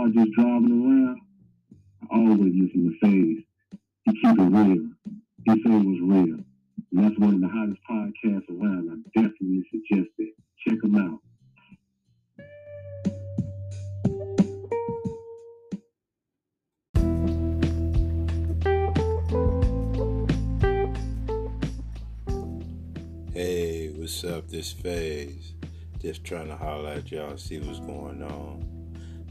car just driving around, I always listen to Phaze. He keep it real. He say it was real. And that's one of the hottest podcasts around. I definitely suggest it. Check him out. Hey, what's up? This phase. Just trying to holler at y'all, see what's going on.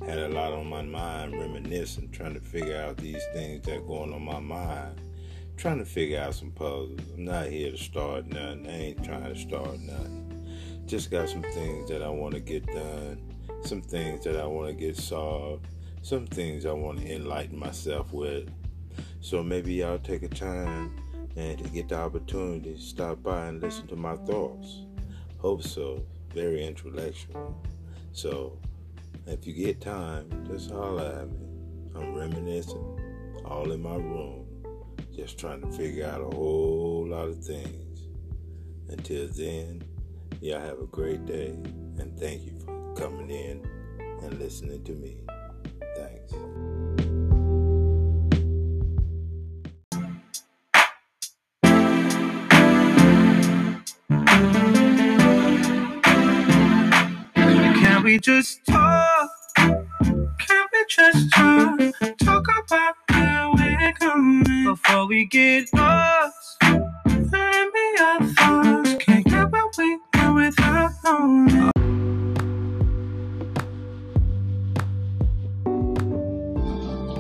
Had a lot on my mind, reminiscing, trying to figure out these things that going on my mind. Trying to figure out some puzzles. I'm not here to start nothing. I ain't trying to start nothing. Just got some things that I want to get done, some things that I want to get solved, some things I want to enlighten myself with. So maybe y'all take a time and to get the opportunity to stop by and listen to my thoughts. Hope so. Very intellectual. So if you get time, just holler at me. I'm reminiscing all in my room, just trying to figure out a whole lot of things. Until then, y'all have a great day and thank you for coming in and listening to me. Thanks. Can we just talk? Can we just talk? Talk about where we're going before we get lost. Let me our thoughts. Can't get what we want without knowing.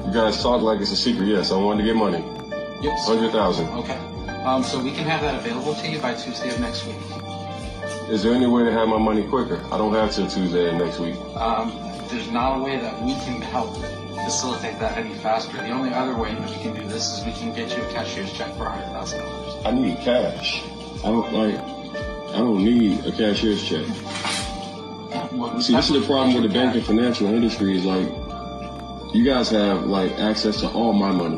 You guys talk like it's a secret. Yes, I wanted to get money. Yes. Hundred thousand. Okay. Um, so we can have that available to you by Tuesday of next week. Is there any way to have my money quicker? I don't have till Tuesday of next week. Um, there's not a way that we can help facilitate that any faster. The only other way that we can do this is we can get you a cashier's check for hundred thousand dollars. I need cash. I don't like. I don't need a cashier's check. See, this is the problem with the banking financial industry. Is like, you guys have like access to all my money.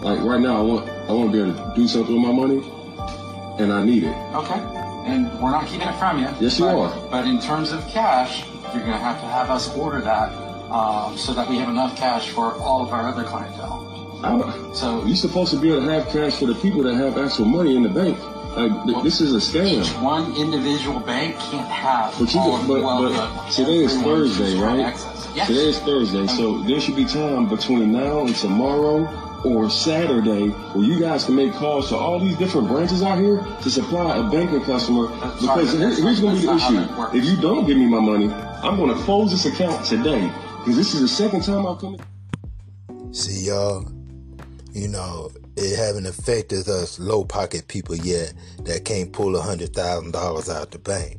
Like right now, I want I want to be able to do something with my money, and I need it. Okay. And we're not keeping it from you. Yes, you are. But in terms of cash, you're gonna have to have us order that um, so that we have enough cash for all of our other clientele. So you're supposed to be able to have cash for the people that have actual money in the bank. Like th- this is a Each scam. one individual bank can't have But you can, but, but today is Thursday, right? Yes. Today is Thursday, so there should be time between now and tomorrow or Saturday where you guys can make calls to all these different branches out here to supply a banking customer. That's Because here- here's going to be the that's not how issue. If you don't give me my money, I'm going to close this account today because this is the second time I've come. See, y'all, you know, it haven't affected us low pocket people yet that can't pull a hundred thousand dollars out the bank.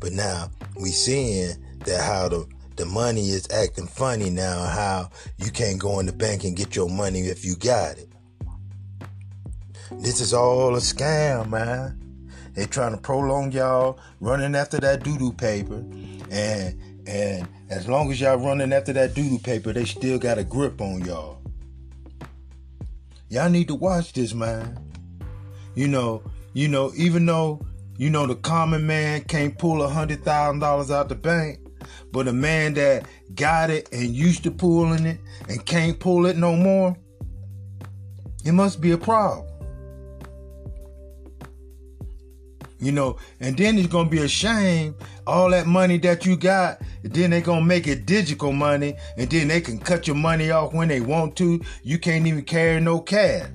But now we seeing that how the the money is acting funny now, how you can't go in the bank and get your money if you got it. This is all a scam, man. They trying to prolong y'all running after that doo-doo paper, and and as long as y'all running after that doo-doo paper, they still got a grip on y'all. Y'all need to watch this, man. You know, you know, even though you know the common man can't pull a hundred thousand dollars out the bank, but a man that got it and used to pulling it and can't pull it no more, it must be a problem. You know, and then it's gonna be a shame all that money that you got, then they gonna make it digital money, and then they can cut your money off when they want to. You can't even carry no cash.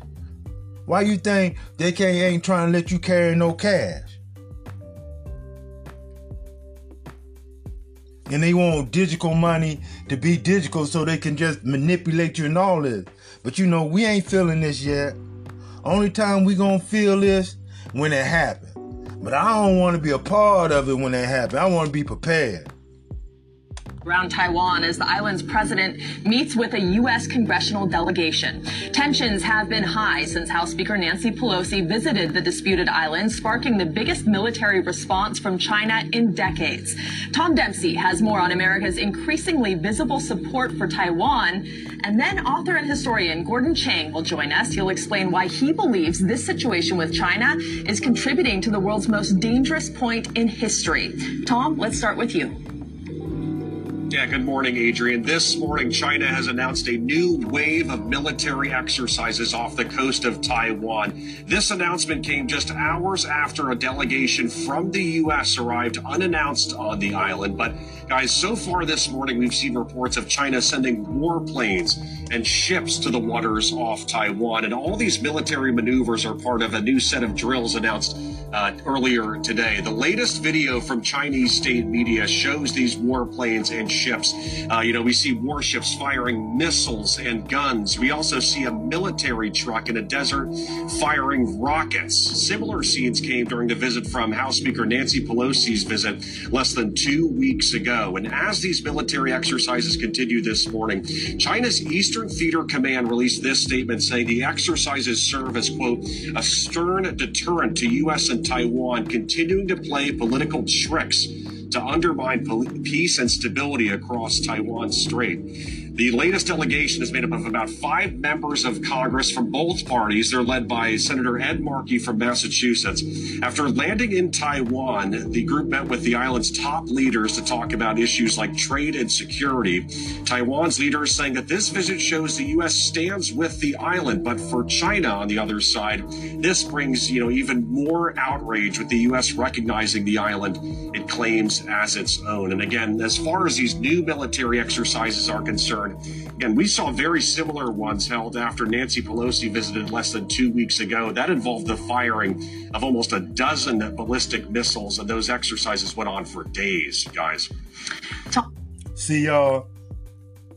Why you think they can't ain't trying to let you carry no cash? And they want digital money to be digital so they can just manipulate you and all this. But you know, we ain't feeling this yet. Only time we gonna feel this when it happens. But I don't want to be a part of it when it happens. I want to be prepared around Taiwan as the island's president meets with a U.S. congressional delegation. Tensions have been high since House Speaker Nancy Pelosi visited the disputed island, sparking the biggest military response from China in decades. Tom Dempsey has more on America's increasingly visible support for Taiwan. And then author and historian Gordon Chang will join us. He'll explain why he believes this situation with China is contributing to the world's most dangerous point in history. Tom, let's start with you. Yeah, good morning, Adrian. This morning, China has announced a new wave of military exercises off the coast of Taiwan. This announcement came just hours after a delegation from the U.S. arrived unannounced on the island. But, guys, so far this morning, we've seen reports of China sending warplanes and ships to the waters off Taiwan. And all these military maneuvers are part of a new set of drills announced uh, earlier today. The latest video from Chinese state media shows these warplanes and ships. Uh, you know, we see warships firing missiles and guns. We also see a military truck in a desert firing rockets. Similar scenes came during the visit from House Speaker Nancy Pelosi's visit less than two weeks ago. And as these military exercises continue this morning, China's Eastern Theater Command released this statement saying the exercises serve as, quote, a stern deterrent to U.S. and Taiwan continuing to play political tricks to undermine peace and stability across Taiwan Strait. The latest delegation is made up of about five members of Congress from both parties. They're led by Senator Ed Markey from Massachusetts. After landing in Taiwan, the group met with the island's top leaders to talk about issues like trade and security. Taiwan's leaders saying that this visit shows the U.S. stands with the island, but for China on the other side, this brings you know even more outrage with the U.S. recognizing the island it claims as its own. And again, as far as these new military exercises are concerned. Again, we saw very similar ones held after Nancy Pelosi visited less than two weeks ago. That involved the firing of almost a dozen ballistic missiles, and those exercises went on for days, guys. See, y'all.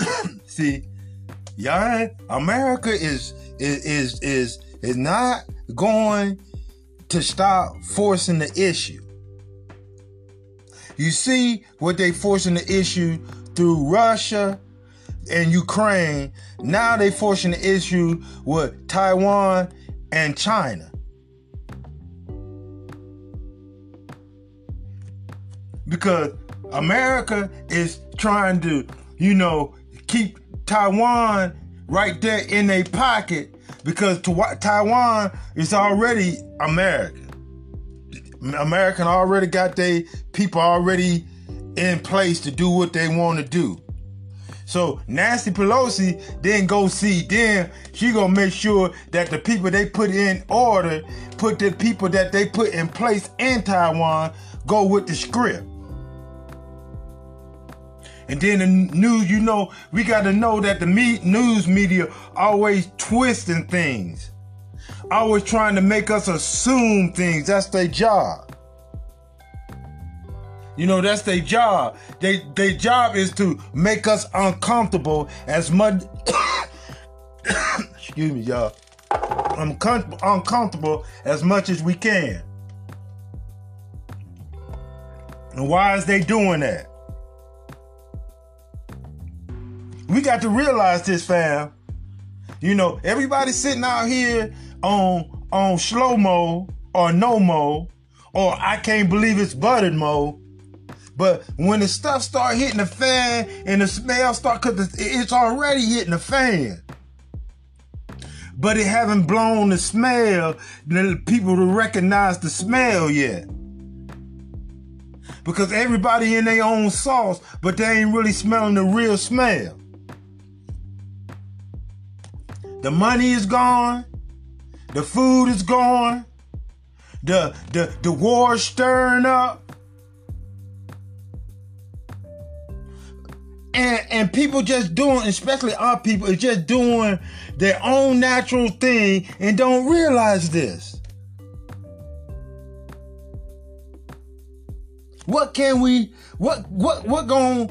see, y'all. America is is is is is not going to stop forcing the issue. You see what they forcing the issue through Russia, and Ukraine. Now they forcing the issue with Taiwan and China. Because America is trying to, you know, keep Taiwan right there in their pocket because Taiwan is already American. American already got their people already in place to do what they want to do. So Nancy Pelosi then go see them. She gonna make sure that the people they put in order, put the people that they put in place in Taiwan, go with the script. And then the news, you know, we got to know that the me- news media always twisting things, always trying to make us assume things. That's their job. You know, that's their job. They their job is to make us uncomfortable as much excuse me, y'all. Uncom- uncomfortable as much as we can. And why is they doing that? We got to realize this, fam. You know, everybody sitting out here on on slow mo or no mo or I can't believe it's buttered mo but when the stuff start hitting the fan and the smell start, cause it's already hitting the fan. But it haven't blown the smell, the people to recognize the smell yet. Because everybody in their own sauce, but they ain't really smelling the real smell. The money is gone. The food is gone. the the the war stirring up. And and people just doing, especially our people, is just doing their own natural thing and don't realize this. What can we what what what gonna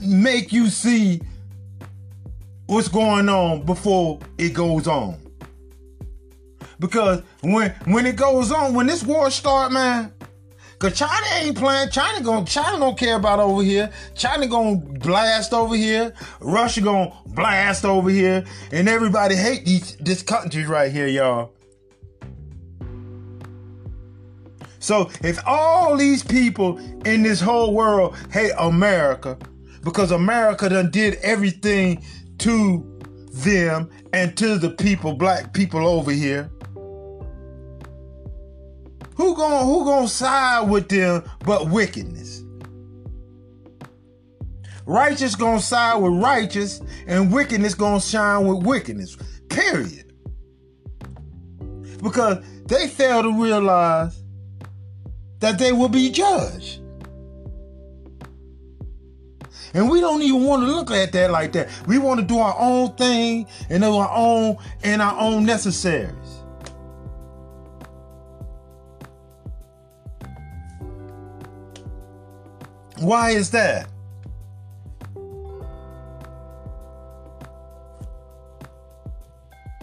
make you see what's going on before it goes on? Because when when it goes on, when this war start, man, cause China ain't playing. China gonna China don't care about over here. China gonna blast over here. Russia gonna blast over here, and everybody hate these this country right here, y'all. So if all these people in this whole world hate America because America done did everything to them and to the people, black people over here, who gonna who gonna side with them but wickedness? Righteous gonna side with righteous, and wickedness gonna shine with wickedness. Period. Because they fail to realize that they will be judged. And we don't even want to look at that like that. We want to do our own thing and do our own and our own necessaries. Why is that?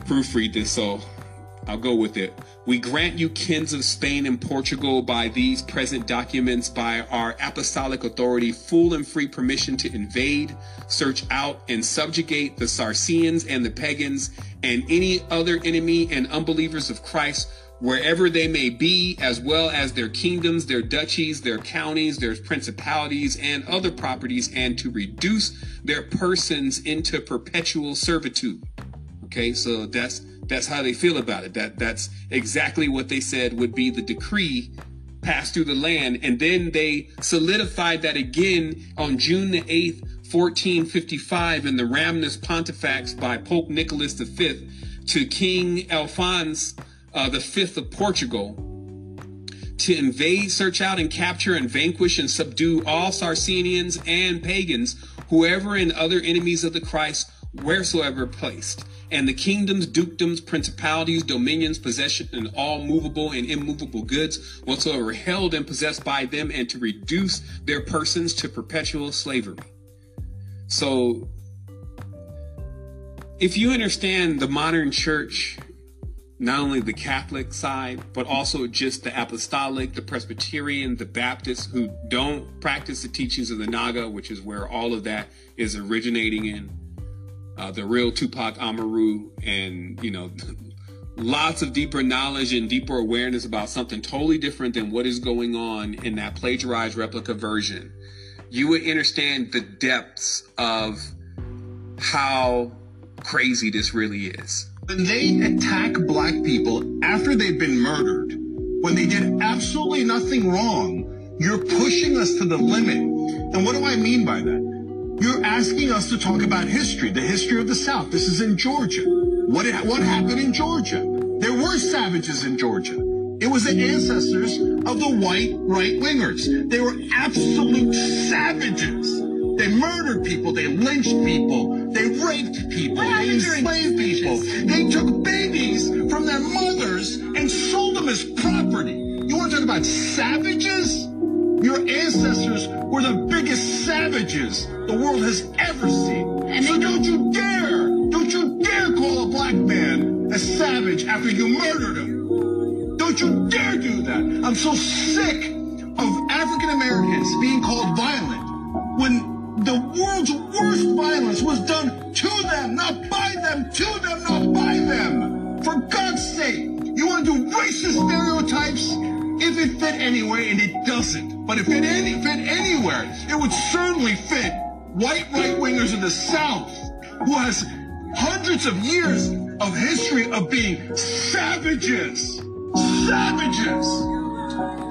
Proofread this, so I'll go with it. We grant you kings of Spain and Portugal by these present documents by our apostolic authority full and free permission to invade, search out, and subjugate the Saracens and the pagans and any other enemy and unbelievers of Christ wherever they may be, as well as their kingdoms, their duchies, their counties, their principalities, and other properties, and to reduce their persons into perpetual servitude. Okay, so that's that's how they feel about it. That that's exactly what they said would be the decree passed through the land, and then they solidified that again on June the eighth, 1455, in the Romanus Pontifex by Pope Nicholas V to King Alphonse uh, the fifth of Portugal, to invade, search out, and capture and vanquish and subdue all Saracenians and pagans, whoever and other enemies of the Christ, wheresoever placed, and the kingdoms, dukedoms, principalities, dominions, possession, and all movable and immovable goods, whatsoever held and possessed by them, and to reduce their persons to perpetual slavery. So, if you understand the modern church not only the Catholic side, but also just the Apostolic, the Presbyterian, the Baptists who don't practice the teachings of the Naga, which is where all of that is originating in. Uh, the real Tupac Amaru, and you know, lots of deeper knowledge and deeper awareness about something totally different than what is going on in that plagiarized replica version. You would understand the depths of how crazy this really is. When they attack black people after they've been murdered, when they did absolutely nothing wrong, you're pushing us to the limit. And what do I mean by that? You're asking us to talk about history, the history of the South. This is in Georgia. What, what happened in Georgia? There were savages in Georgia. It was the ancestors of the white right wingers. They were absolute savages. They murdered people. They lynched people. They raped people. They enslaved people. They took babies from their mothers and sold them as property. You want to talk about savages? Your ancestors were the biggest savages the world has ever seen. And so don't you dare, don't you dare call a black man a savage after you murdered him. Don't you dare do that. I'm so sick of African Americans being called violent when the world's worst violence was done to them, not by them, to them, not by them. For God's sake, you want to do racist stereotypes? If it fit anywhere, and it doesn't, but if it any, fit anywhere, it would certainly fit white right-wingers in the South, who has hundreds of years of history of being savages. Savages!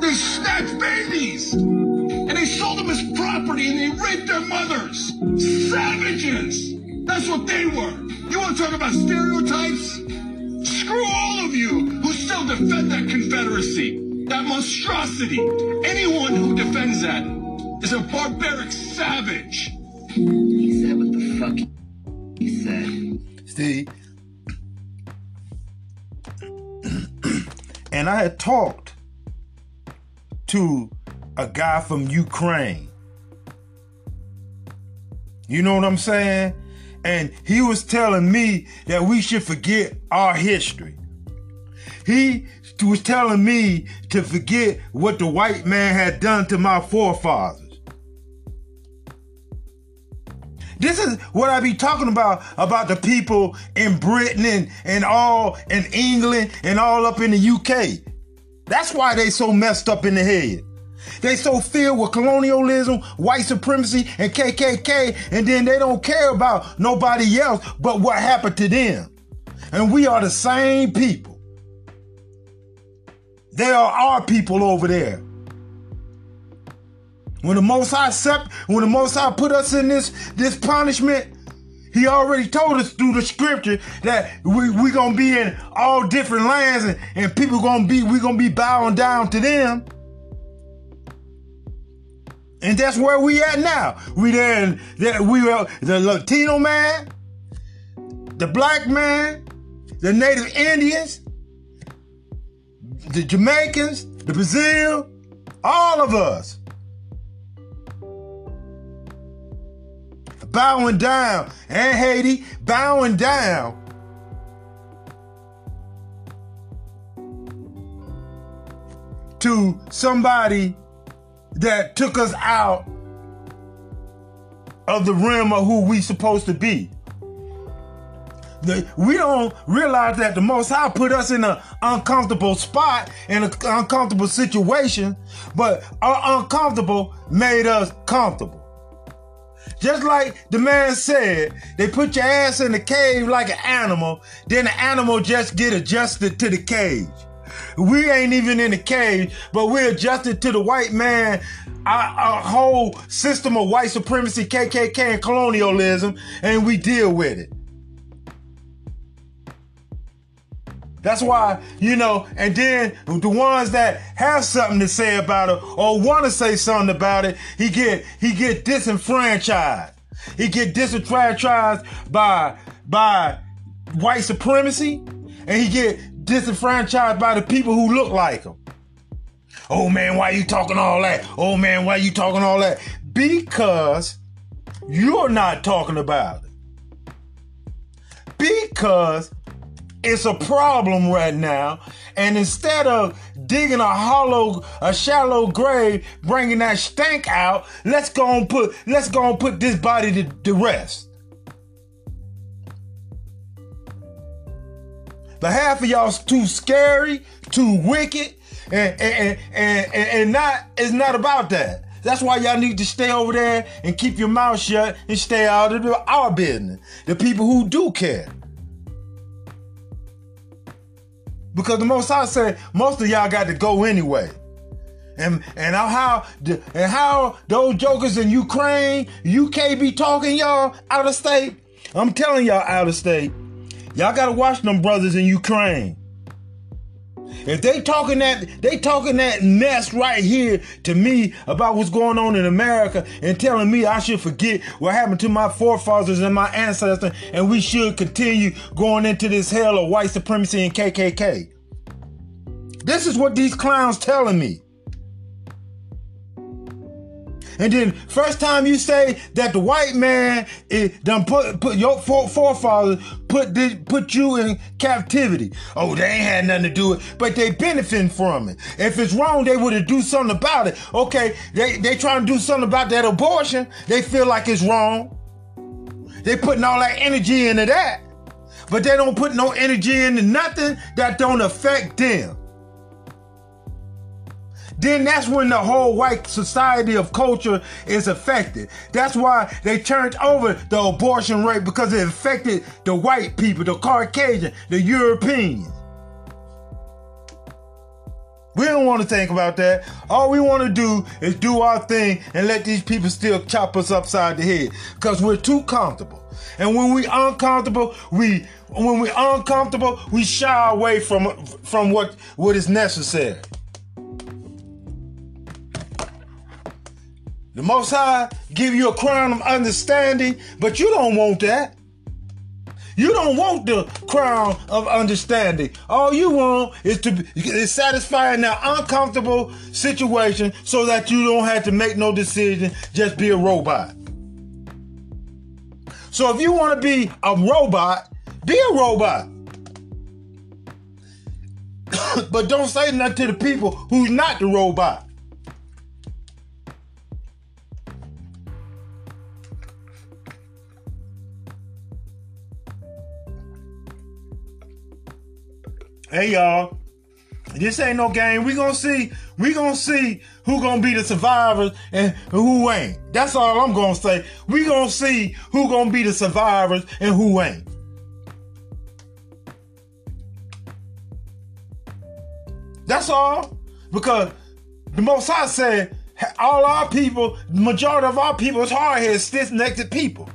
They snatch babies! And they sold them as property and they raped their mothers. Savages! That's what they were. You want to talk about stereotypes? Screw all of you who still defend that Confederacy. that monstrosity. Anyone who defends that is a barbaric savage. He said what the fuck he said. See? and I had talked to a guy from Ukraine. You know what I'm saying? And he was telling me that we should forget our history. He was telling me to forget what the white man had done to my forefathers. This is what I be talking about about the people in Britain and, and all in England and all up in the UK. That's why they so messed up in the head. They so filled with colonialism, white supremacy, and KKK, and then they don't care about nobody else but what happened to them. And we are the same people. They are our people over there. When the Most High accept, when the Most High put us in this this punishment, He already told us through the scripture that we we gonna be in all different lands and, and people gonna be we gonna be bowing down to them. And that's where we at now. We there that we are the Latino man, the black man, the native Indians, the Jamaicans, the Brazil, all of us. Bowing down, and Haiti bowing down to somebody that took us out of the realm of who we supposed to be. The, we don't realize that the Most High put us in an uncomfortable spot, in an uncomfortable situation, but our uncomfortable made us comfortable. Just like the man said, they put your ass in the cave like an animal, then the animal just get adjusted to the cage. We ain't even in the cage, but we're adjusted to the white man, our, our whole system of white supremacy, KKK, and colonialism, and we deal with it. That's why, you know, and then the ones that have something to say about it or want to say something about it, he get he get disenfranchised. He get disenfranchised by by white supremacy, and he get disenfranchised by the people who look like him. Oh man, why you talking all that? Oh man, why you talking all that? Because you're not talking about it. Because it's a problem right now. And instead of digging a hollow, a shallow grave, bringing that stank out, let's go and put, let's go and put this body to, to rest. But half of y'all's too scary, too wicked, and and, and, and, and not it's not about that. That's why y'all need to stay over there and keep your mouth shut and stay out of our business. The people who do care. Because the most I say, most of y'all got to go anyway. And and how and how those jokers in Ukraine, UK be talking y'all out of state. I'm telling y'all out of state. Y'all gotta watch them brothers in Ukraine. If they talking that they talking that mess right here to me about what's going on in America and telling me I should forget what happened to my forefathers and my ancestors and we should continue going into this hell of white supremacy and KKK. This is what these clowns telling me. And then first time you say that the white man is done put put your forefathers put put you in captivity. Oh, they ain't had nothing to do with it, but they benefiting from it. If it's wrong, they would have do something about it. Okay, they they trying to do something about that abortion. They feel like it's wrong. They putting all that energy into that, but they don't put no energy into nothing that don't affect them then that's when the whole white society of culture is affected. That's why they turned over the abortion rate because it affected the white people, the Caucasian, the Europeans. We don't want to think about that. All we want to do is do our thing and let these people still chop us upside the head because we're too comfortable. And when we uncomfortable, we when we uncomfortable, we shy away from from what what is necessary. The Most High give you a crown of understanding, but you don't want that. You don't want the crown of understanding. All you want is to is satisfying that uncomfortable situation so that you don't have to make no decision, just be a robot. So if you want to be a robot, be a robot. but don't say nothing to the people who's not the robot. Hey y'all, this ain't no game. We gonna see. We gonna see who gonna be the survivors and who ain't. That's all I'm gonna say. We gonna see who gonna be the survivors and who ain't. That's all. Because the Most High said all our people, the majority of our people is hard-headed, stiff-necked people.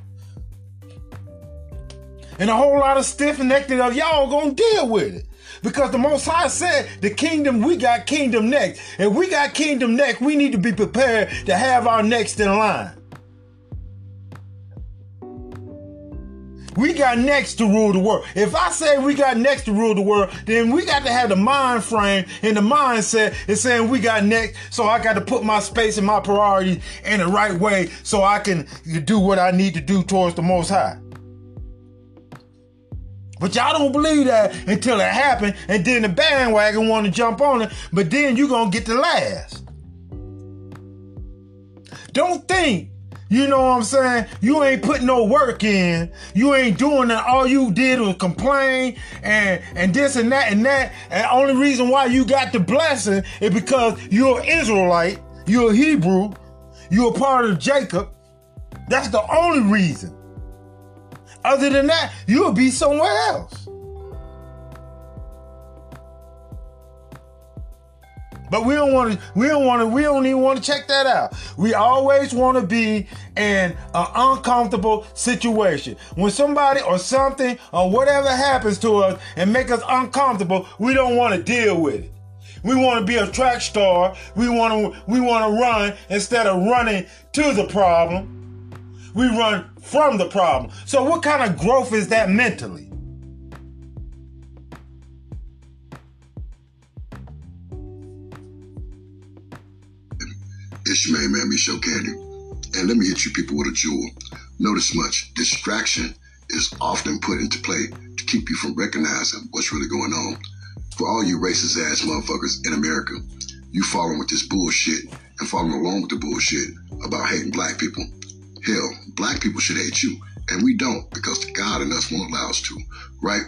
And a whole lot of stiff-necked of y'all gonna deal with it. Because the Most High said the kingdom, we got kingdom next. and we got kingdom next, we need to be prepared to have our next in line. We got next to rule the world. If I say we got next to rule the world, then we got to have the mind frame and the mindset is saying we got next. So I got to put my space and my priorities in the right way so I can do what I need to do towards the Most High. But y'all don't believe that until it happened, and then the bandwagon want to jump on it, but then you're going to get the last. Don't think you know what I'm saying? You ain't putting no work in. You ain't doing that. All you did was complain and and this and that and that. And only reason why you got the blessing is because you're Israelite, you're Hebrew, you're a part of Jacob. That's the only reason. Other than that, you'll be somewhere else. But we don't want to. We don't want to. We don't even want to check that out. We always want to be in an uncomfortable situation. When somebody or something or whatever happens to us and make us uncomfortable, we don't want to deal with it. We want to be a track star. We want to. We want to run instead of running to the problem. We run from the problem. So, what kind of growth is that mentally? Ishmael made me show candy. And let me hit you people with a jewel. Notice much. Distraction is often put into play to keep you from recognizing what's really going on. For all you racist ass motherfuckers in America, you following with this bullshit and following along with the bullshit about hating black people. Hell, black people should hate you, and we don't because the God in us won't allow us to, right?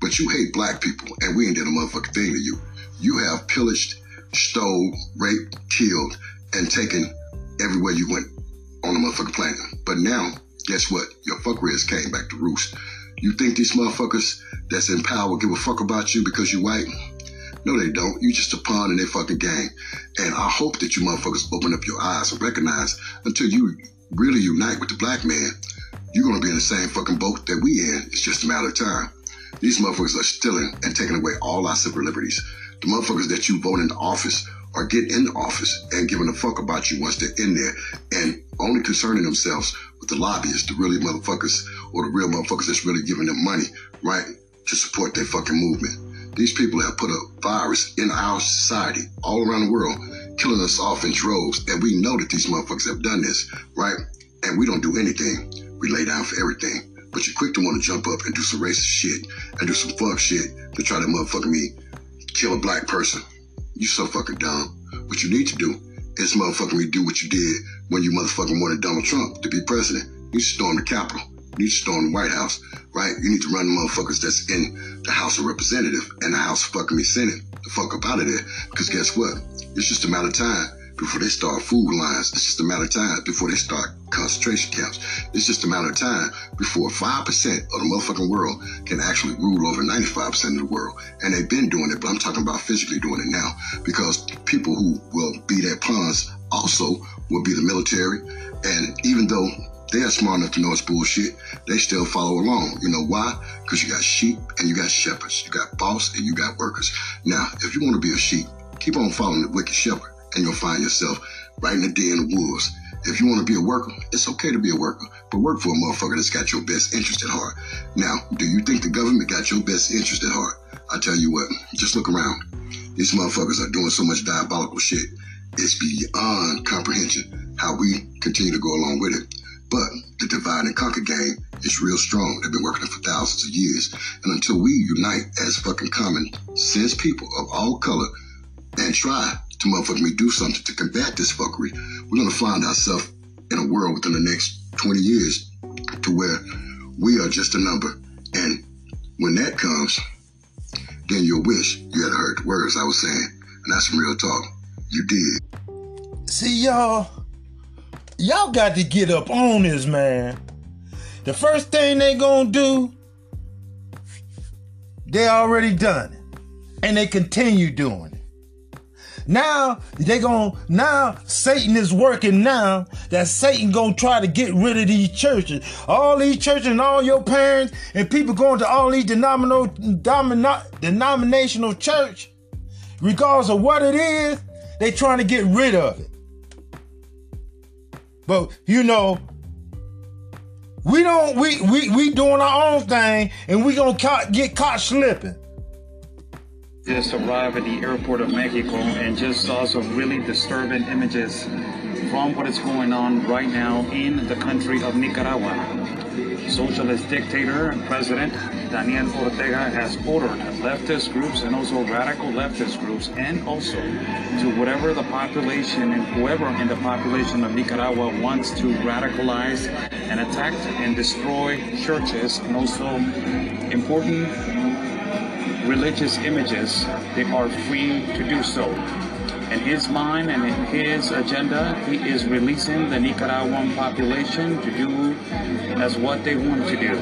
But you hate black people, and we ain't did a motherfucking thing to you. You have pillaged, stole, raped, killed, and taken everywhere you went on the motherfucking planet. But now, guess what? Your fuckers came back to roost. You think these motherfuckers that's in power give a fuck about you because you white? No, they don't. You just a pawn in their fucking game. And I hope that you motherfuckers open up your eyes and recognize until you really unite with the black man, you're gonna be in the same fucking boat that we in. It's just a matter of time. These motherfuckers are stealing and taking away all our civil liberties. The motherfuckers that you vote into office or get in the office and giving a fuck about you once they're in there and only concerning themselves with the lobbyists, the really motherfuckers or the real motherfuckers that's really giving them money, right, to support their fucking movement. These people have put a virus in our society all around the world, killing us off in droves. And we know that these motherfuckers have done this, right? And we don't do anything. We lay down for everything. But you're quick to want to jump up and do some racist shit and do some fuck shit to try to motherfucking me kill a black person. You so fucking dumb. What you need to do is motherfucking do what you did when you motherfucking wanted Donald Trump to be president. You storm the Capitol. You storm the White House, right? You need to run the motherfuckers that's in the House of Representative and the House of fucking me Senate the fuck up out of there. Because guess what? It's just a matter of time before they start food lines. It's just a matter of time before they start concentration camps. It's just a matter of time before 5% of the motherfucking world can actually rule over 95% of the world. And they've been doing it, but I'm talking about physically doing it now because people who will be their pawns also will be the military. And even though they're smart enough to know it's bullshit, they still follow along. You know why? Because you got sheep and you got shepherds. You got boss and you got workers. Now, if you want to be a sheep, keep on following the wicked shepherd and you'll find yourself right in the den of wolves. If you want to be a worker, it's okay to be a worker, but work for a motherfucker that's got your best interest at heart. Now, do you think the government got your best interest at heart? I tell you what, just look around. These motherfuckers are doing so much diabolical shit. It's beyond comprehension how we continue to go along with it. But the divide and conquer game is real strong. They've been working it for thousands of years. And until we unite as fucking common sense people of all color and try to motherfucking me do something to combat this fuckery, we're gonna find ourselves in a world within the next 20 years to where we are just a number. And when that comes, then you'll wish you had heard the words I was saying. And that's some real talk. You did. See, y'all, y'all got to get up on this, man. The first thing they gonna do, they already done. And they continue doing. Now they going now Satan is working now that Satan gonna try to get rid of these churches. All these churches and all your parents and people going to all these denominational domino- denominational church, regardless of what it is, they trying to get rid of it. But you know, we don't we we we doing our own thing and we gonna ca- get caught slipping. Just arrived at the airport of Mexico and just saw some really disturbing images from what is going on right now in the country of Nicaragua. Socialist dictator and president Daniel Ortega has ordered leftist groups and also radical leftist groups and also to whatever the population and whoever in the population of Nicaragua wants to radicalize and attack and destroy churches and also important religious images, they are free to do so. In his mind and in his agenda, he is releasing the Nicaraguan population to do as what they want to do.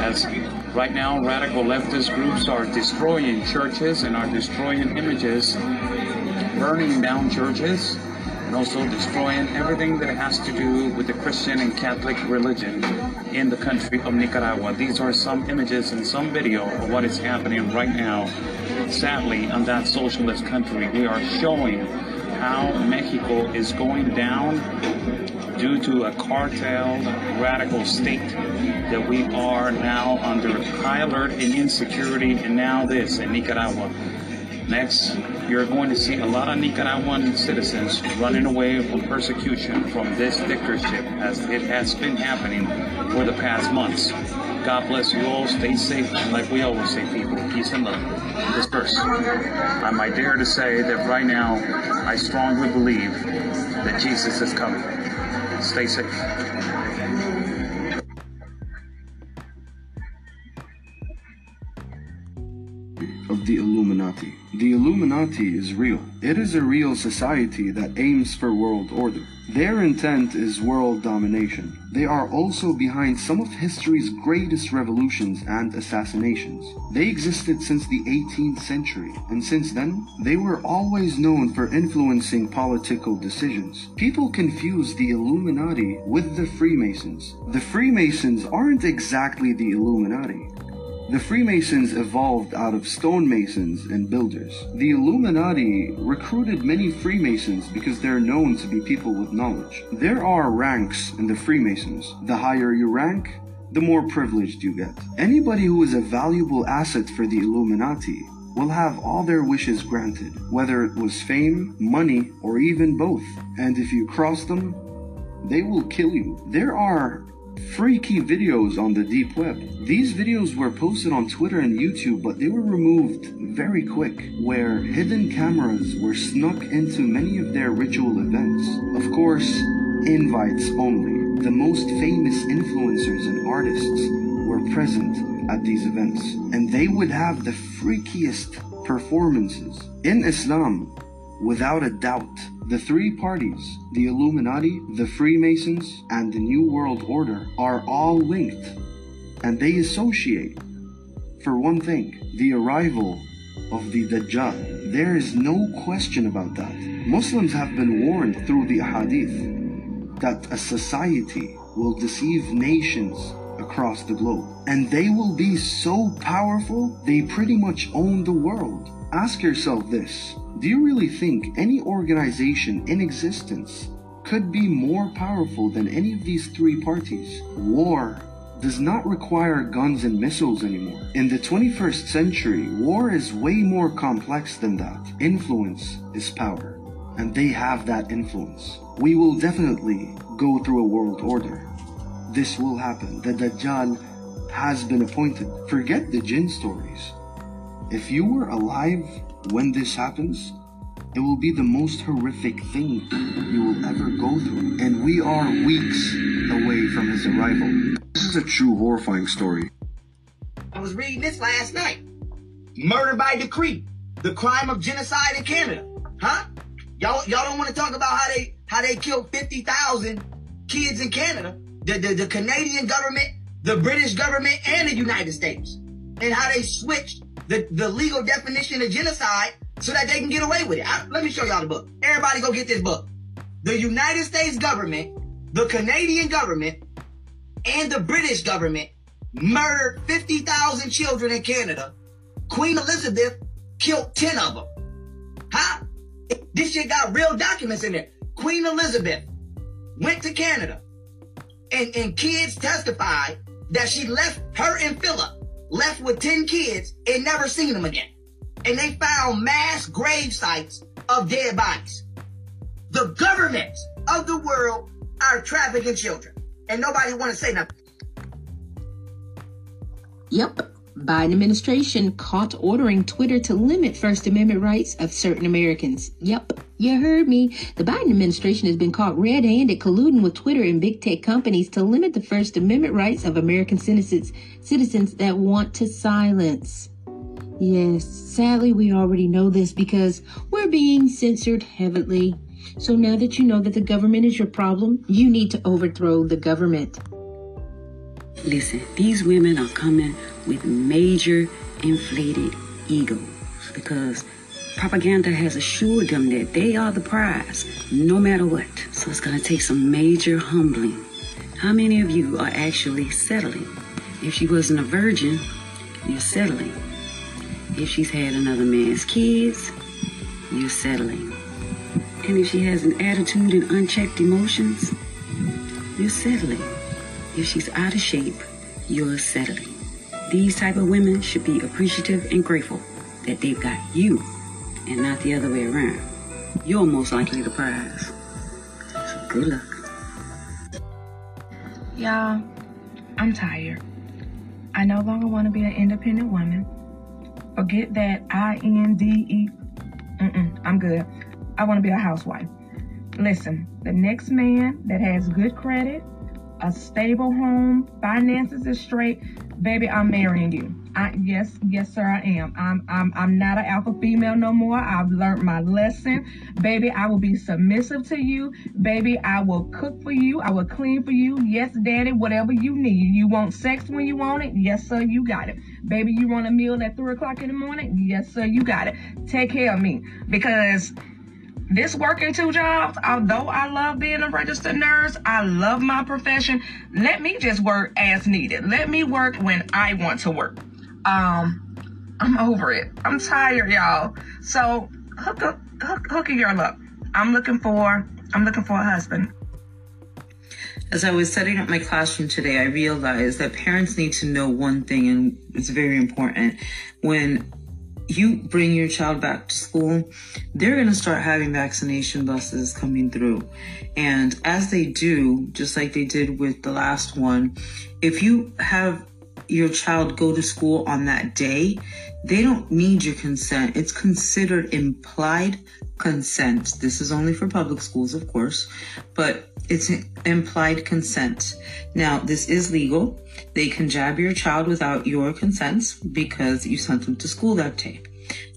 As right now, radical leftist groups are destroying churches and are destroying images, burning down churches, and also destroying everything that has to do with the Christian and Catholic religion in the country of Nicaragua. These are some images and some video of what is happening right now. Sadly, in that socialist country, we are showing how Mexico is going down due to a cartel radical state that we are now under high alert and insecurity and now this in Nicaragua. Next, you're going to see a lot of Nicaraguan citizens running away from persecution from this dictatorship as it has been happening for the past months. God bless you all. Stay safe. And like we always say, people, peace and love. Disperse. Um, I might dare to say that right now, I strongly believe that Jesus is coming. Stay safe. Of the Illuminati. The Illuminati is real. It is a real society that aims for world order. Their intent is world domination. They are also behind some of history's greatest revolutions and assassinations. They existed since the 18th century, and since then, they were always known for influencing political decisions. People confuse the Illuminati with the Freemasons. The Freemasons aren't exactly the Illuminati. The Freemasons evolved out of stonemasons and builders. The Illuminati recruited many Freemasons because they're known to be people with knowledge. There are ranks in the Freemasons. The higher you rank, the more privileged you get. Anybody who is a valuable asset for the Illuminati will have all their wishes granted, whether it was fame, money, or even both. And if you cross them, they will kill you. There are freaky videos on the deep web. These videos were posted on Twitter and YouTube, but they were removed very quick, where hidden cameras were snuck into many of their ritual events. Of course, invites only. The most famous influencers and artists were present at these events, and they would have the freakiest performances. In Islam, without a doubt, the three parties, the Illuminati, the Freemasons, and the New World Order, are all linked, and they associate, for one thing, the arrival of the Dajjal. There is no question about that. Muslims have been warned through the Ahadith that a society will deceive nations across the globe, and they will be so powerful they pretty much own the world. Ask yourself this do you really think any organization in existence could be more powerful than any of these three parties. War does not require guns and missiles anymore. In the 21st century, war is way more complex than that. Influence is power, and they have that influence. We will definitely go through a world order. This will happen. The Dajjal has been appointed. Forget the jinn stories. If you were alive when this happens, it will be the most horrific thing you will ever go through. And we are weeks away from his arrival. This is a true horrifying story. I was reading this last night. Murder by decree. The crime of genocide in Canada. Huh? Y'all y'all don't want to talk about how they how they killed 50,000 kids in Canada. The, the the Canadian government, the British government, and the United States. And how they switched the, the legal definition of genocide so that they can get away with it. I, let me show y'all the book. Everybody go get this book. The United States government, the Canadian government, and the British government murdered 50,000 children in Canada. Queen Elizabeth killed 10 of them. Huh? This shit got real documents in there. Queen Elizabeth went to Canada and, and kids testified that she left her and Philip left with 10 kids and never seen them again and they found mass grave sites of dead bodies. The governments of the world are trafficking children, and nobody want to say nothing. Yep. Biden administration caught ordering Twitter to limit First Amendment rights of certain Americans. Yep, you heard me. The Biden administration has been caught red-handed colluding with Twitter and big tech companies to limit the First Amendment rights of American citizens, citizens that want to silence. Yes, sadly, we already know this because we're being censored heavily. So now that you know that the government is your problem, you need to overthrow the government. Listen, these women are coming with major inflated egos because propaganda has assured them that they are the prize no matter what. So it's going to take some major humbling. How many of you are actually settling? If she wasn't a virgin, you're settling. If she's had another man's kids, you're settling. And if she has an attitude and unchecked emotions, you're settling. If she's out of shape, you're settling. These type of women should be appreciative and grateful that they've got you and not the other way around. You're most likely the prize. So good luck. Y'all, I'm tired. I no longer want to be an independent woman. Forget that I N D E. Mm-mm, I'm good. I want to be a housewife. Listen, the next man that has good credit, a stable home, finances is straight, baby, I'm marrying you. I yes, yes, sir, I am. I'm I'm I'm not an alpha female no more. I've learned my lesson. Baby, I will be submissive to you. Baby, I will cook for you. I will clean for you. Yes, daddy, whatever you need. You want sex when you want it? Yes, sir, you got it. Baby, you want a meal at three o'clock in the morning? Yes, sir, you got it. Take care of me. Because this working two jobs, although I love being a registered nurse, I love my profession. Let me just work as needed. Let me work when I want to work. Um, I'm over it. I'm tired, y'all. So hook up, hook, hook a girl up. I'm looking for, I'm looking for a husband. As I was setting up my classroom today, I realized that parents need to know one thing, and it's very important. When you bring your child back to school, they're going to start having vaccination buses coming through. And as they do, just like they did with the last one, if you have your child go to school on that day, they don't need your consent. It's considered implied consent. This is only for public schools, of course, but it's implied consent. Now, this is legal. They can jab your child without your consent because you sent them to school that day.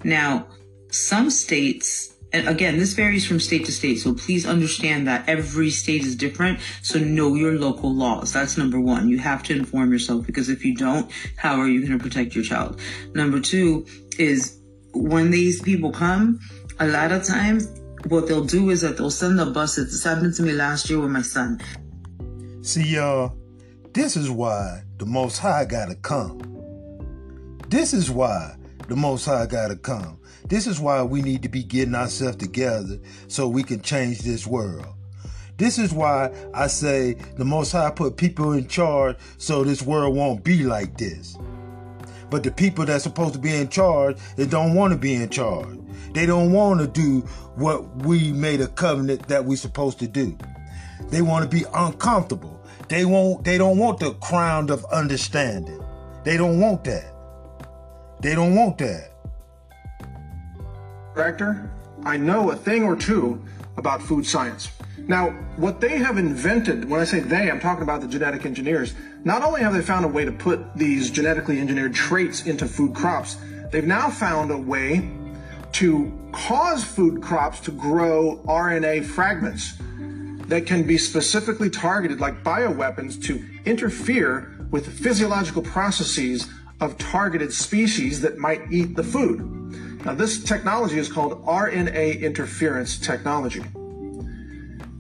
Now, some states and again, this varies from state to state. So please understand that every state is different. So know your local laws. That's number one. You have to inform yourself because if you don't, how are you going to protect your child? Number two is when these people come, a lot of times what they'll do is that they'll send a bus. This happened to me last year with my son. See, y'all, this is why the Most High gotta come. This is why the Most High gotta come. This is why we need to be getting ourselves together so we can change this world. This is why I say the Most High put people in charge so this world won't be like this. But the people that's supposed to be in charge, they don't want to be in charge. They don't want to do what we made a covenant that we're supposed to do. They want to be uncomfortable. They won't they don't want the crown of understanding. They don't want that. They don't want that. Director, I know a thing or two about food science. Now, what they have invented, when I say they, I'm talking about the genetic engineers, not only have they found a way to put these genetically engineered traits into food crops, they've now found a way to cause food crops to grow RNA fragments that can be specifically targeted like bioweapons to interfere with physiological processes of targeted species that might eat the food. Now, this technology is called RNA interference technology.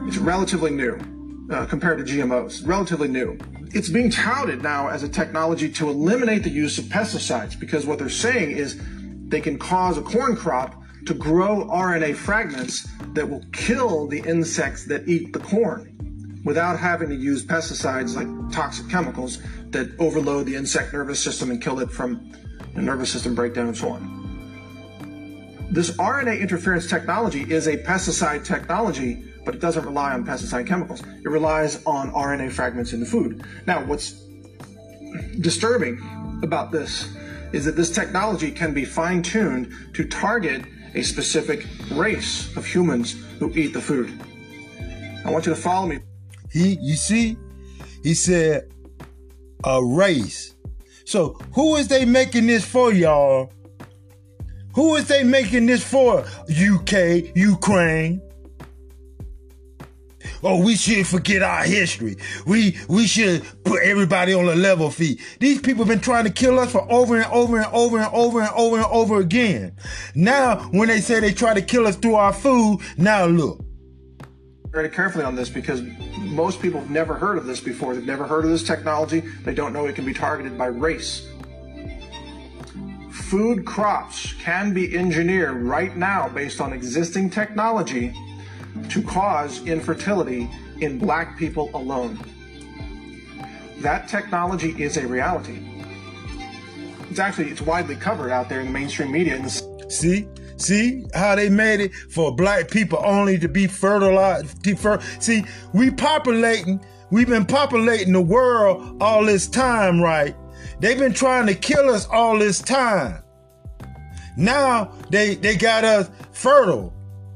It's relatively new uh, compared to GMOs, relatively new. It's being touted now as a technology to eliminate the use of pesticides because what they're saying is they can cause a corn crop to grow RNA fragments that will kill the insects that eat the corn without having to use pesticides like toxic chemicals that overload the insect nervous system and kill it from nervous system breakdown and so on. This RNA interference technology is a pesticide technology, but it doesn't rely on pesticide chemicals. It relies on RNA fragments in the food. Now, what's disturbing about this is that this technology can be fine tuned to target a specific race of humans who eat the food. I want you to follow me. He, you see, he said a race. So who is they making this for, y'all? Who is they making this for? UK, Ukraine. Oh, we should forget our history. We we should put everybody on a level feet. These people have been trying to kill us for over and over and over and over and over and over again. Now, when they say they try to kill us through our food, now look. Very carefully on this because most people have never heard of this before. They've never heard of this technology. They don't know it can be targeted by race. Food crops can be engineered right now based on existing technology to cause infertility in black people alone. That technology is a reality. It's actually it's widely covered out there in the mainstream media. The See? See how they made it for black people only to be fertilized. See, we populating, we've been populating the world all this time, right? They've been trying to kill us all this time. Now they they got us fertile.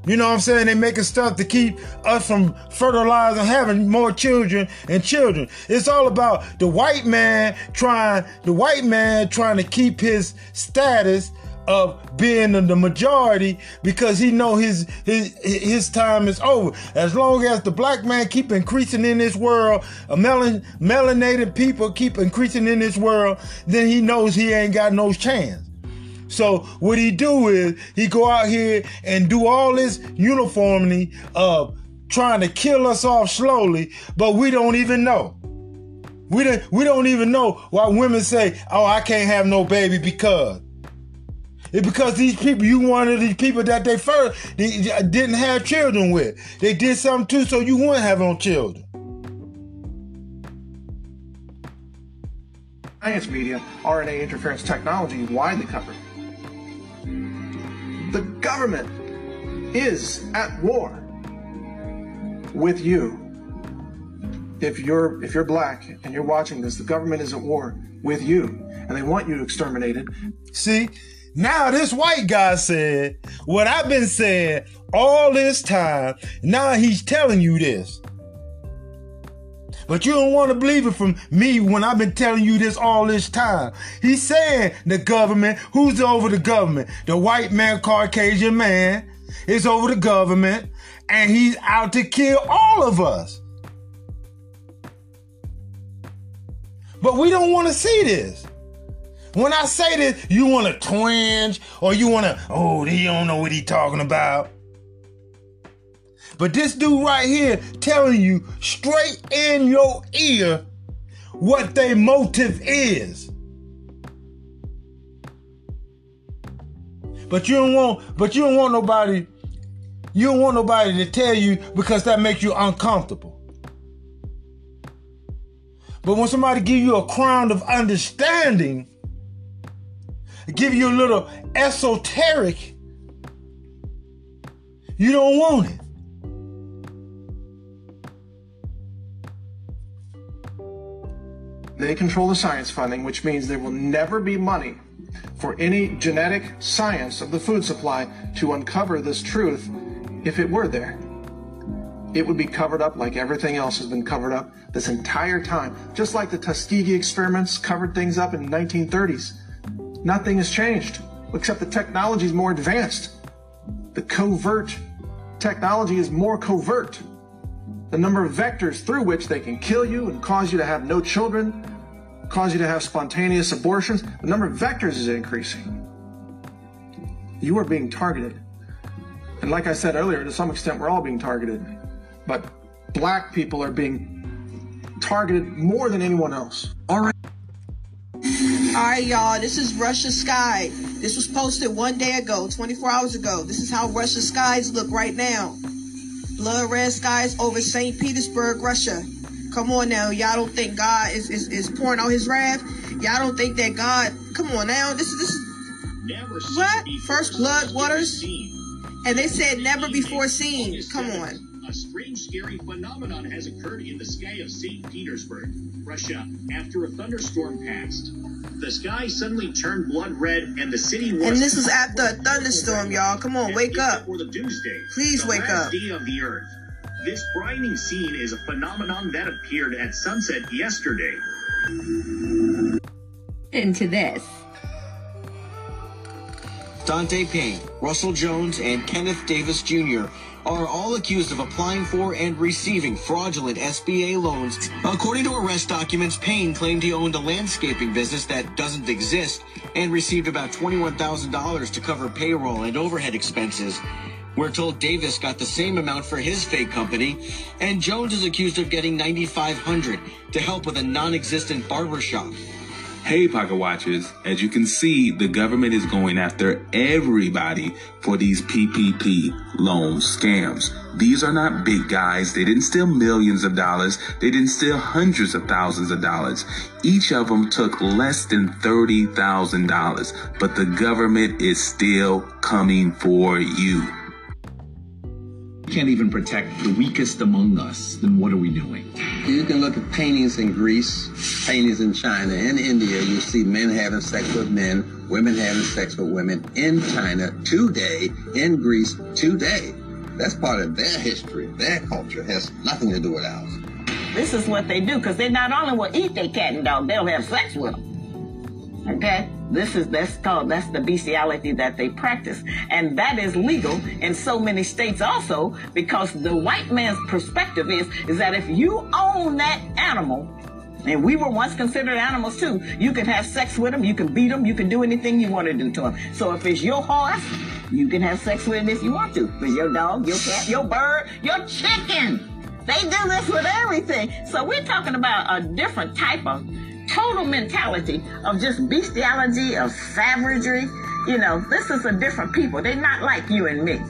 You know what I'm saying? They making stuff to keep us from fertilizing, having more children and children. It's all about the white man trying, the white man trying to keep his status of being in the majority because he know his his his time is over. As long as the black man keep increasing in this world, melan, melanated people keep increasing in this world, then he knows he ain't got no chance. So what he do is he go out here and do all this uniformity of trying to kill us off slowly, but we don't even know. We don't we don't even know why women say, "Oh, I can't have no baby because." It's because these people, you one of these people that they first they didn't have children with. They did something too, so you wouldn't have no children. Science media, RNA interference technology widely covered. The government is at war with you. If you're if you're black and you're watching this, the government is at war with you, and they want you exterminated. See, now this white guy said what I've been saying all this time. Now he's telling you this. But you don't want to believe it from me when I've been telling you this all this time. He's saying the government, who's over the government? The white man, Caucasian man is over the government and he's out to kill all of us. But we don't want to see this. When I say this, you want to twinge or you want to, oh, he don't know what he talking about. But this dude right here telling you straight in your ear what their motive is. But you don't want, but you don't want nobody, You don't want nobody to tell you because that makes you uncomfortable. But when somebody give you a crown of understanding, give you a little esoteric, you don't want it. They control the science funding, which means there will never be money for any genetic science of the food supply to uncover this truth if it were there. It would be covered up like everything else has been covered up this entire time, just like the Tuskegee experiments covered things up in the 1930s. Nothing has changed, except the technology is more advanced. The covert technology is more covert. The number of vectors through which they can kill you and cause you to have no children, cause you to have spontaneous abortions, the number of vectors is increasing. You are being targeted. And like I said earlier, to some extent, we're all being targeted. But black people are being targeted more than anyone else. All right. All right, y'all. This is Russia Sky. This was posted one day ago, 24 hours ago. This is how Russia skies look right now. Blood red skies over St. Petersburg, Russia. Come on now. Y'all don't think God is, is, is pouring out his wrath? Y'all don't think that God. Come on now. This is. This is what? First blood waters? And they said never before seen. Come on. A strange, scary phenomenon has occurred in the sky of St. Petersburg, Russia, after a thunderstorm passed. The sky suddenly turned blood red, and the city was. And this is after a thunderstorm, y'all. Come on, wake up. For the doomsday. Please the wake last up. day of the earth. This brightening scene is a phenomenon that appeared at sunset yesterday. Into this. Dante Payne, Russell Jones, and Kenneth Davis Jr. are all accused of applying for and receiving fraudulent SBA loans. According to arrest documents, Payne claimed he owned a landscaping business that doesn't exist and received about $21,000 to cover payroll and overhead expenses. We're told Davis got the same amount for his fake company, and Jones is accused of getting $9,500 to help with a non-existent barber shop. Hey, Pocket Watchers, as you can see, the government is going after everybody for these PPP loan scams. These are not big guys. They didn't steal millions of dollars. They didn't steal hundreds of thousands of dollars. Each of them took less than $30,000, but the government is still coming for you. Can't even protect the weakest among us, then what are we doing? You can look at paintings in Greece, paintings in China, in India. You see men having sex with men, women having sex with women in China today, in Greece today. That's part of their history, their culture. It has nothing to do with ours. This is what they do because they not only will eat their cat and dog, they'll have sex with them. Okay, this is that's called that's the bestiality that they practice, and that is legal in so many states also because the white man's perspective is is that if you own that animal. And we were once considered animals too. You can have sex with them, you can beat them, you can do anything you want to do to them. So if it's your horse, you can have sex with it if you want to. It's your dog, your cat, your bird, your chicken. They do this with everything. So we're talking about a different type of total mentality of just bestiality, of savagery. You know, this is a different people. They're not like you and me.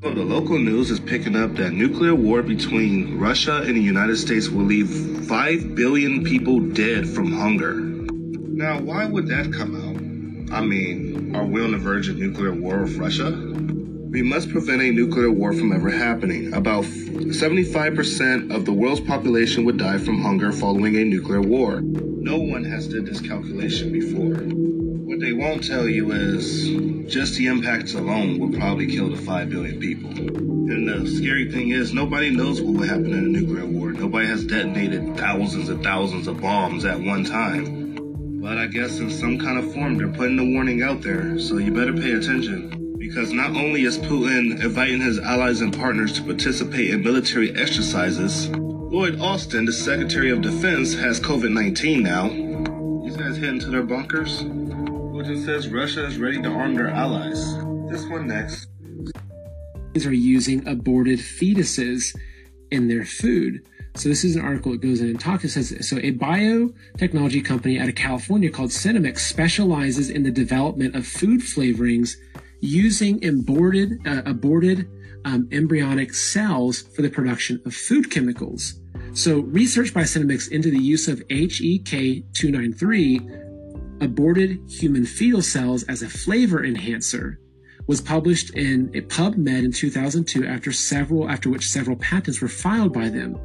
Well, the local news is picking up that nuclear war between Russia and the United States will leave 5 billion people dead from hunger. Now, why would that come out? I mean, are we on the verge of nuclear war with Russia? We must prevent a nuclear war from ever happening. About 75% of the world's population would die from hunger following a nuclear war. No one has did this calculation before. What they won't tell you is just the impacts alone will probably kill the 5 billion people. And the scary thing is, nobody knows what will happen in a nuclear war. Nobody has detonated thousands and thousands of bombs at one time. But I guess in some kind of form, they're putting the warning out there, so you better pay attention. Because not only is Putin inviting his allies and partners to participate in military exercises, Lloyd Austin, the Secretary of Defense, has COVID 19 now. These guys heading to their bunkers. Putin says Russia is ready to arm their allies. This one next. are using aborted fetuses in their food. So this is an article that goes in and talks. It says so a biotechnology company out of California called Senomyx specializes in the development of food flavorings using aborted, uh, aborted um, embryonic cells for the production of food chemicals. So, research by Senomyx into the use of HEK293, aborted human fetal cells as a flavor enhancer, was published in a PubMed in 2002 after several after which several patents were filed by them.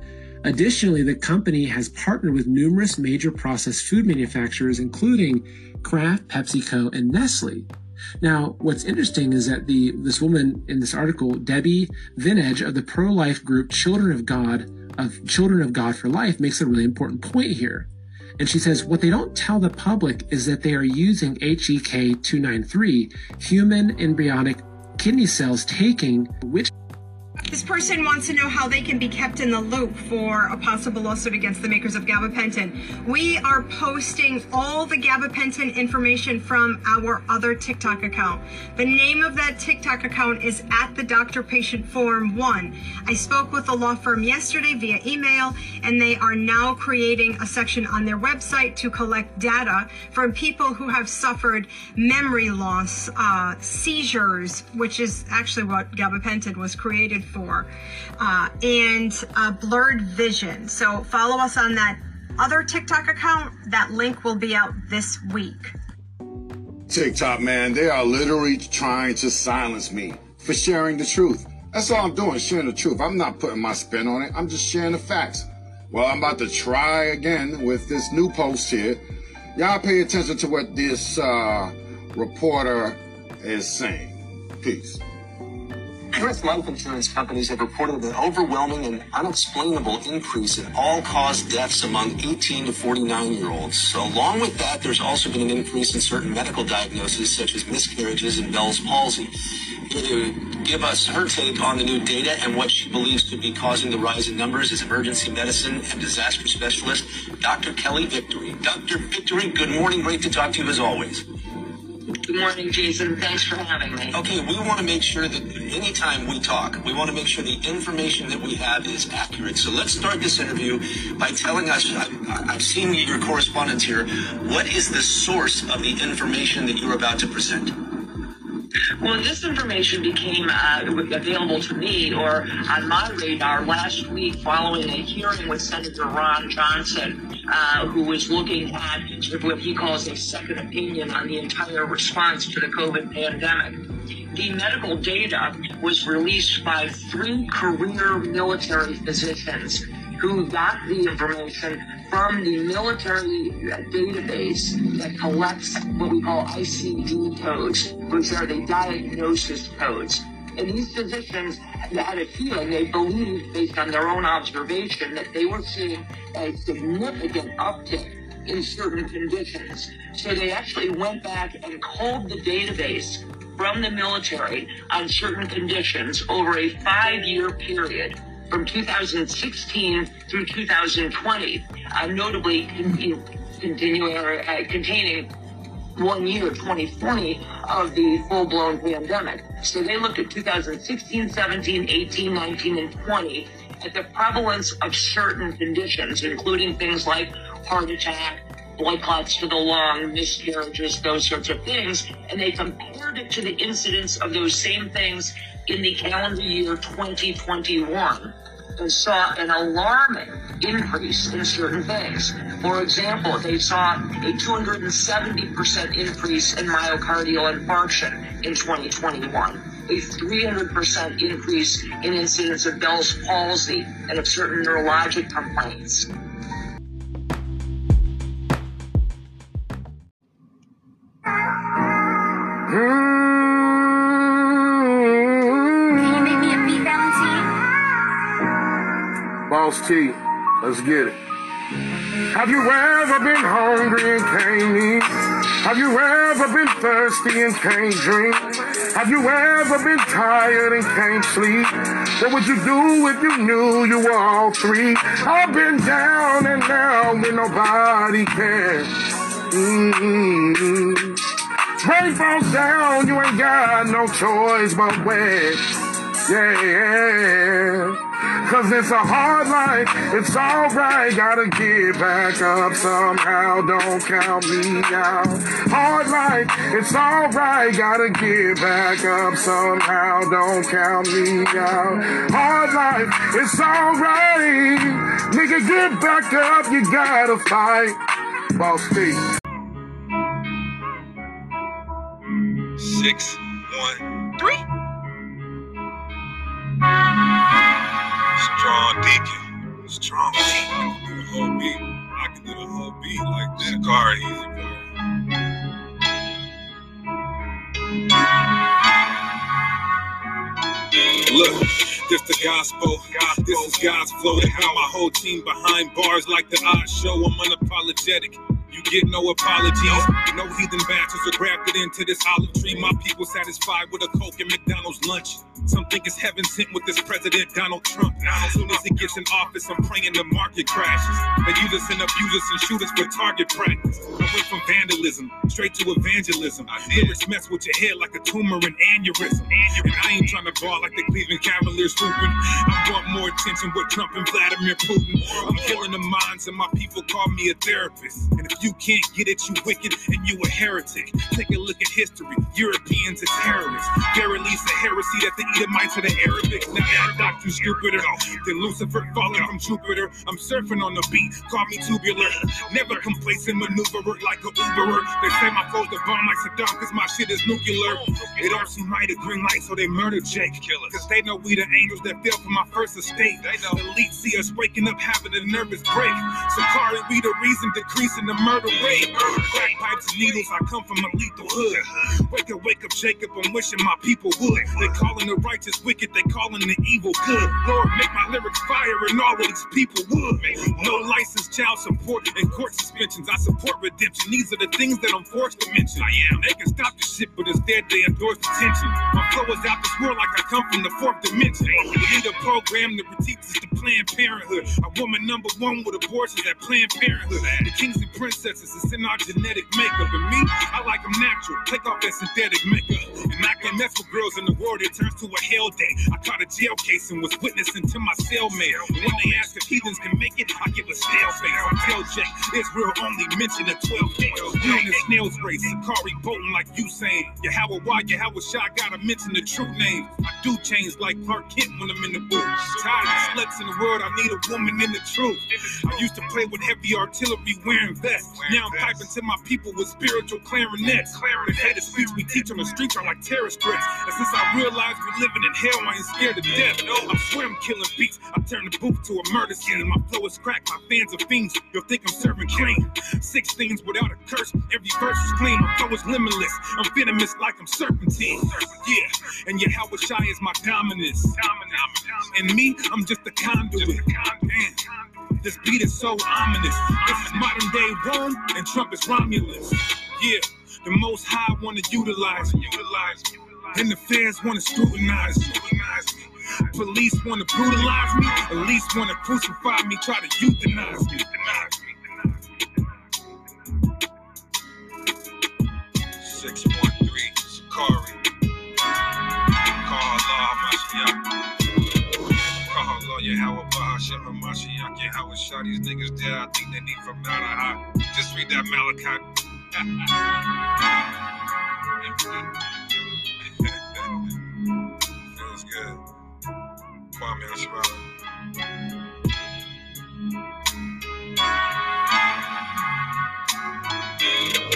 Additionally, the company has partnered with numerous major processed food manufacturers, including Kraft, PepsiCo, and Nestle. Now, what's interesting is that the this woman in this article, Debi Vinnedge of the pro-life group Children of God of Children of God for Life, makes a really important point here. And she says what they don't tell the public is that they are using HEK 293, human embryonic kidney cells taking which This person wants to know how they can be kept in the loop for a possible lawsuit against the makers of gabapentin. We are posting all the gabapentin information from our other TikTok account. The name of that TikTok account is at the Doctor Patient Forum 1. I spoke with the law firm yesterday via email, and they are now creating a section on their website to collect data from people who have suffered memory loss, uh, seizures, which is actually what gabapentin was created for, uh, and uh, blurred vision. So follow us on that other TikTok account. That link will be out this week. TikTok, man, they are literally trying to silence me for sharing the truth. That's all I'm doing, sharing the truth. I'm not putting my spin on it. I'm just sharing the facts. Well, I'm about to try again with this new post here. Y'all pay attention to what this uh, reporter is saying. Peace. U.S. life insurance companies have reported an overwhelming and unexplainable increase in all-cause deaths among 18 to 49 year olds. Along with that, there's also been an increase in certain medical diagnoses such as miscarriages and Bell's palsy. Here to give us her take on the new data and what she believes could be causing the rise in numbers is emergency medicine and disaster specialist Dr. Kelly Victory. Dr. Victory, good morning. Great to talk to you as always. Good morning, Jason. Thanks for having me. Okay, we want to make sure that anytime we talk, we want to make sure the information that we have is accurate. So let's start this interview by telling us, I've, I've seen your correspondence here, what is the source of the information that you're about to present? Well, this information became uh, available to me or on my radar last week following a hearing with Senator Ron Johnson, uh, who was looking at what he calls a second opinion on the entire response to the COVID pandemic. The medical data was released by three career military physicians who got the information from the military database that collects what we call ICD codes, which are the diagnosis codes. And these physicians had a feeling, they believed, based on their own observation, that they were seeing a significant uptick in certain conditions. So they actually went back and culled the database from the military on certain conditions over a five year period from 2016 through 2020, uh, notably con- continuing or uh, containing one year, 2020, of the full-blown pandemic. So they looked at 2016, 17, 18, 19, and 20 at the prevalence of certain conditions, including things like heart attack, blood clots to the lung, miscarriages, those sorts of things, and they compared it to the incidence of those same things in the calendar year 2021 and saw an alarming increase in certain things. For example, they saw a 270% increase in myocardial infarction in 2021, a 300% increase in incidence of Bell's palsy and of certain neurologic complaints. T, let's get it. Have you ever been hungry and can't eat? Have you ever been thirsty and can't drink? Have you ever been tired and can't sleep? What would you do if you knew you were all three? I've been down and down when nobody cares. Mm-hmm. Rain falls down, you ain't got no choice but. Yeah, yeah. Cause it's a hard life, it's alright, gotta get back up somehow, don't count me out. Hard life, it's alright, gotta get back up somehow, don't count me out. Hard life, it's alright, nigga get back up, you gotta fight. Boss T. Six, one, three. Strong Deacon. Strong Deacon. I can do the whole beat. I can do the whole beat like that. Shakari, easy boy. Look, this the gospel. This is God's flow. They got my whole team behind bars like the odd show. I'm unapologetic. You get no apologies. No heathen bastards are grafted into this olive tree. My people satisfied with a Coke and McDonald's lunch. Some think it's heaven sent with this president Donald Trump. Now, as soon as he gets in office, I'm praying the market crashes. They use us and abuse us and shoot us for target practice. I went from vandalism straight to evangelism. Lyrics mess with your head like a tumor and aneurysm. And I ain't trying to ball like the Cleveland Cavaliers hooping. I want more attention with Trump and Vladimir Putin. I'm healing the minds and my people call me a therapist. And if you can't get it, you wicked and you a heretic. Take a look at history. Europeans are terrorists. Verily, a heresy that the Edomites are the Arabics. Now act doctor stupider than Lucifer falling from Jupiter. I'm surfing on the beat. Call me tubular. Never complacent maneuverer like a Uberer. They say my foes the bomb like Saddam cause my shit is nuclear. They don't see right a green light, so they murder Jake. Cause they know we the angels that fell from my first estate. They know. Elite see us waking up having a nervous break. Sakari, we the reason decreasing the murder rate. Crack pipes and needles, I come from a lethal hood. Wake up, wake up, Jacob, I'm wishing my people would. They calling the righteous wicked, they calling the evil good. Lord, make my lyrics fire and all of these people would. No license, child support, and court suspensions. I support redemption. These are the things that I'm forced to mention. I am. They can stop the shit, but instead they endorse detention. My flow is out this world like I come from the fourth dimension. Need a program that teaches the Planned Parenthood. A woman number one with abortions at Planned Parenthood. The kings and princesses is in our genetic makeup. And me, I like them natural. Take off that synthetic makeup. And I can mess with girls in the world, it turns to a hell day. I caught a jail case and was witnessing to my cellmate. When they ask if heathens can make it, I give a stale face. I tell Jake, Israel only mentioned a 12 days. We in the snail's race, Sakari bolting like Usain. you saying. Yahweh, why Yahweh Shah gotta mention the true name. I do change like Clark Kent when I'm in the booth. Tired of sluts in the world, I need a woman in the truth. I used to play with heavy artillery wearing vests. Now I'm piping to my people with spiritual clarinets. The hate of speech we teach on the streets are like terrorist threats. And since I realized we're living in hell, I ain't scared of death. I swear I'm killing beats. I turn the booth to a murder scene. My flow is cracked, my fans are fiends. You'll think I'm serving clean. Six things without a curse. Every verse is clean. My flow is limitless. I'm venomous like I'm serpentine. Yeah, and Shai is shy as my dominance. And me, I'm just a conduit. Man, this beat is so ominous. This is modern day Rome, and Trump is Romulus. Yeah, the most high want to utilize me. Utilize me. And the feds want to scrutinize me. Police want to brutalize me. Police want to crucify me. Try to euthanize me. Euthanize me. Six one three, Sakari. Call Allah yeah, how about Hashem Yahweh Bahasha Hamashiach, Yahweh shot These niggas dead, I think they need from out of high. Just read that Malachi. Feels good. Kwame Ashmara. Thank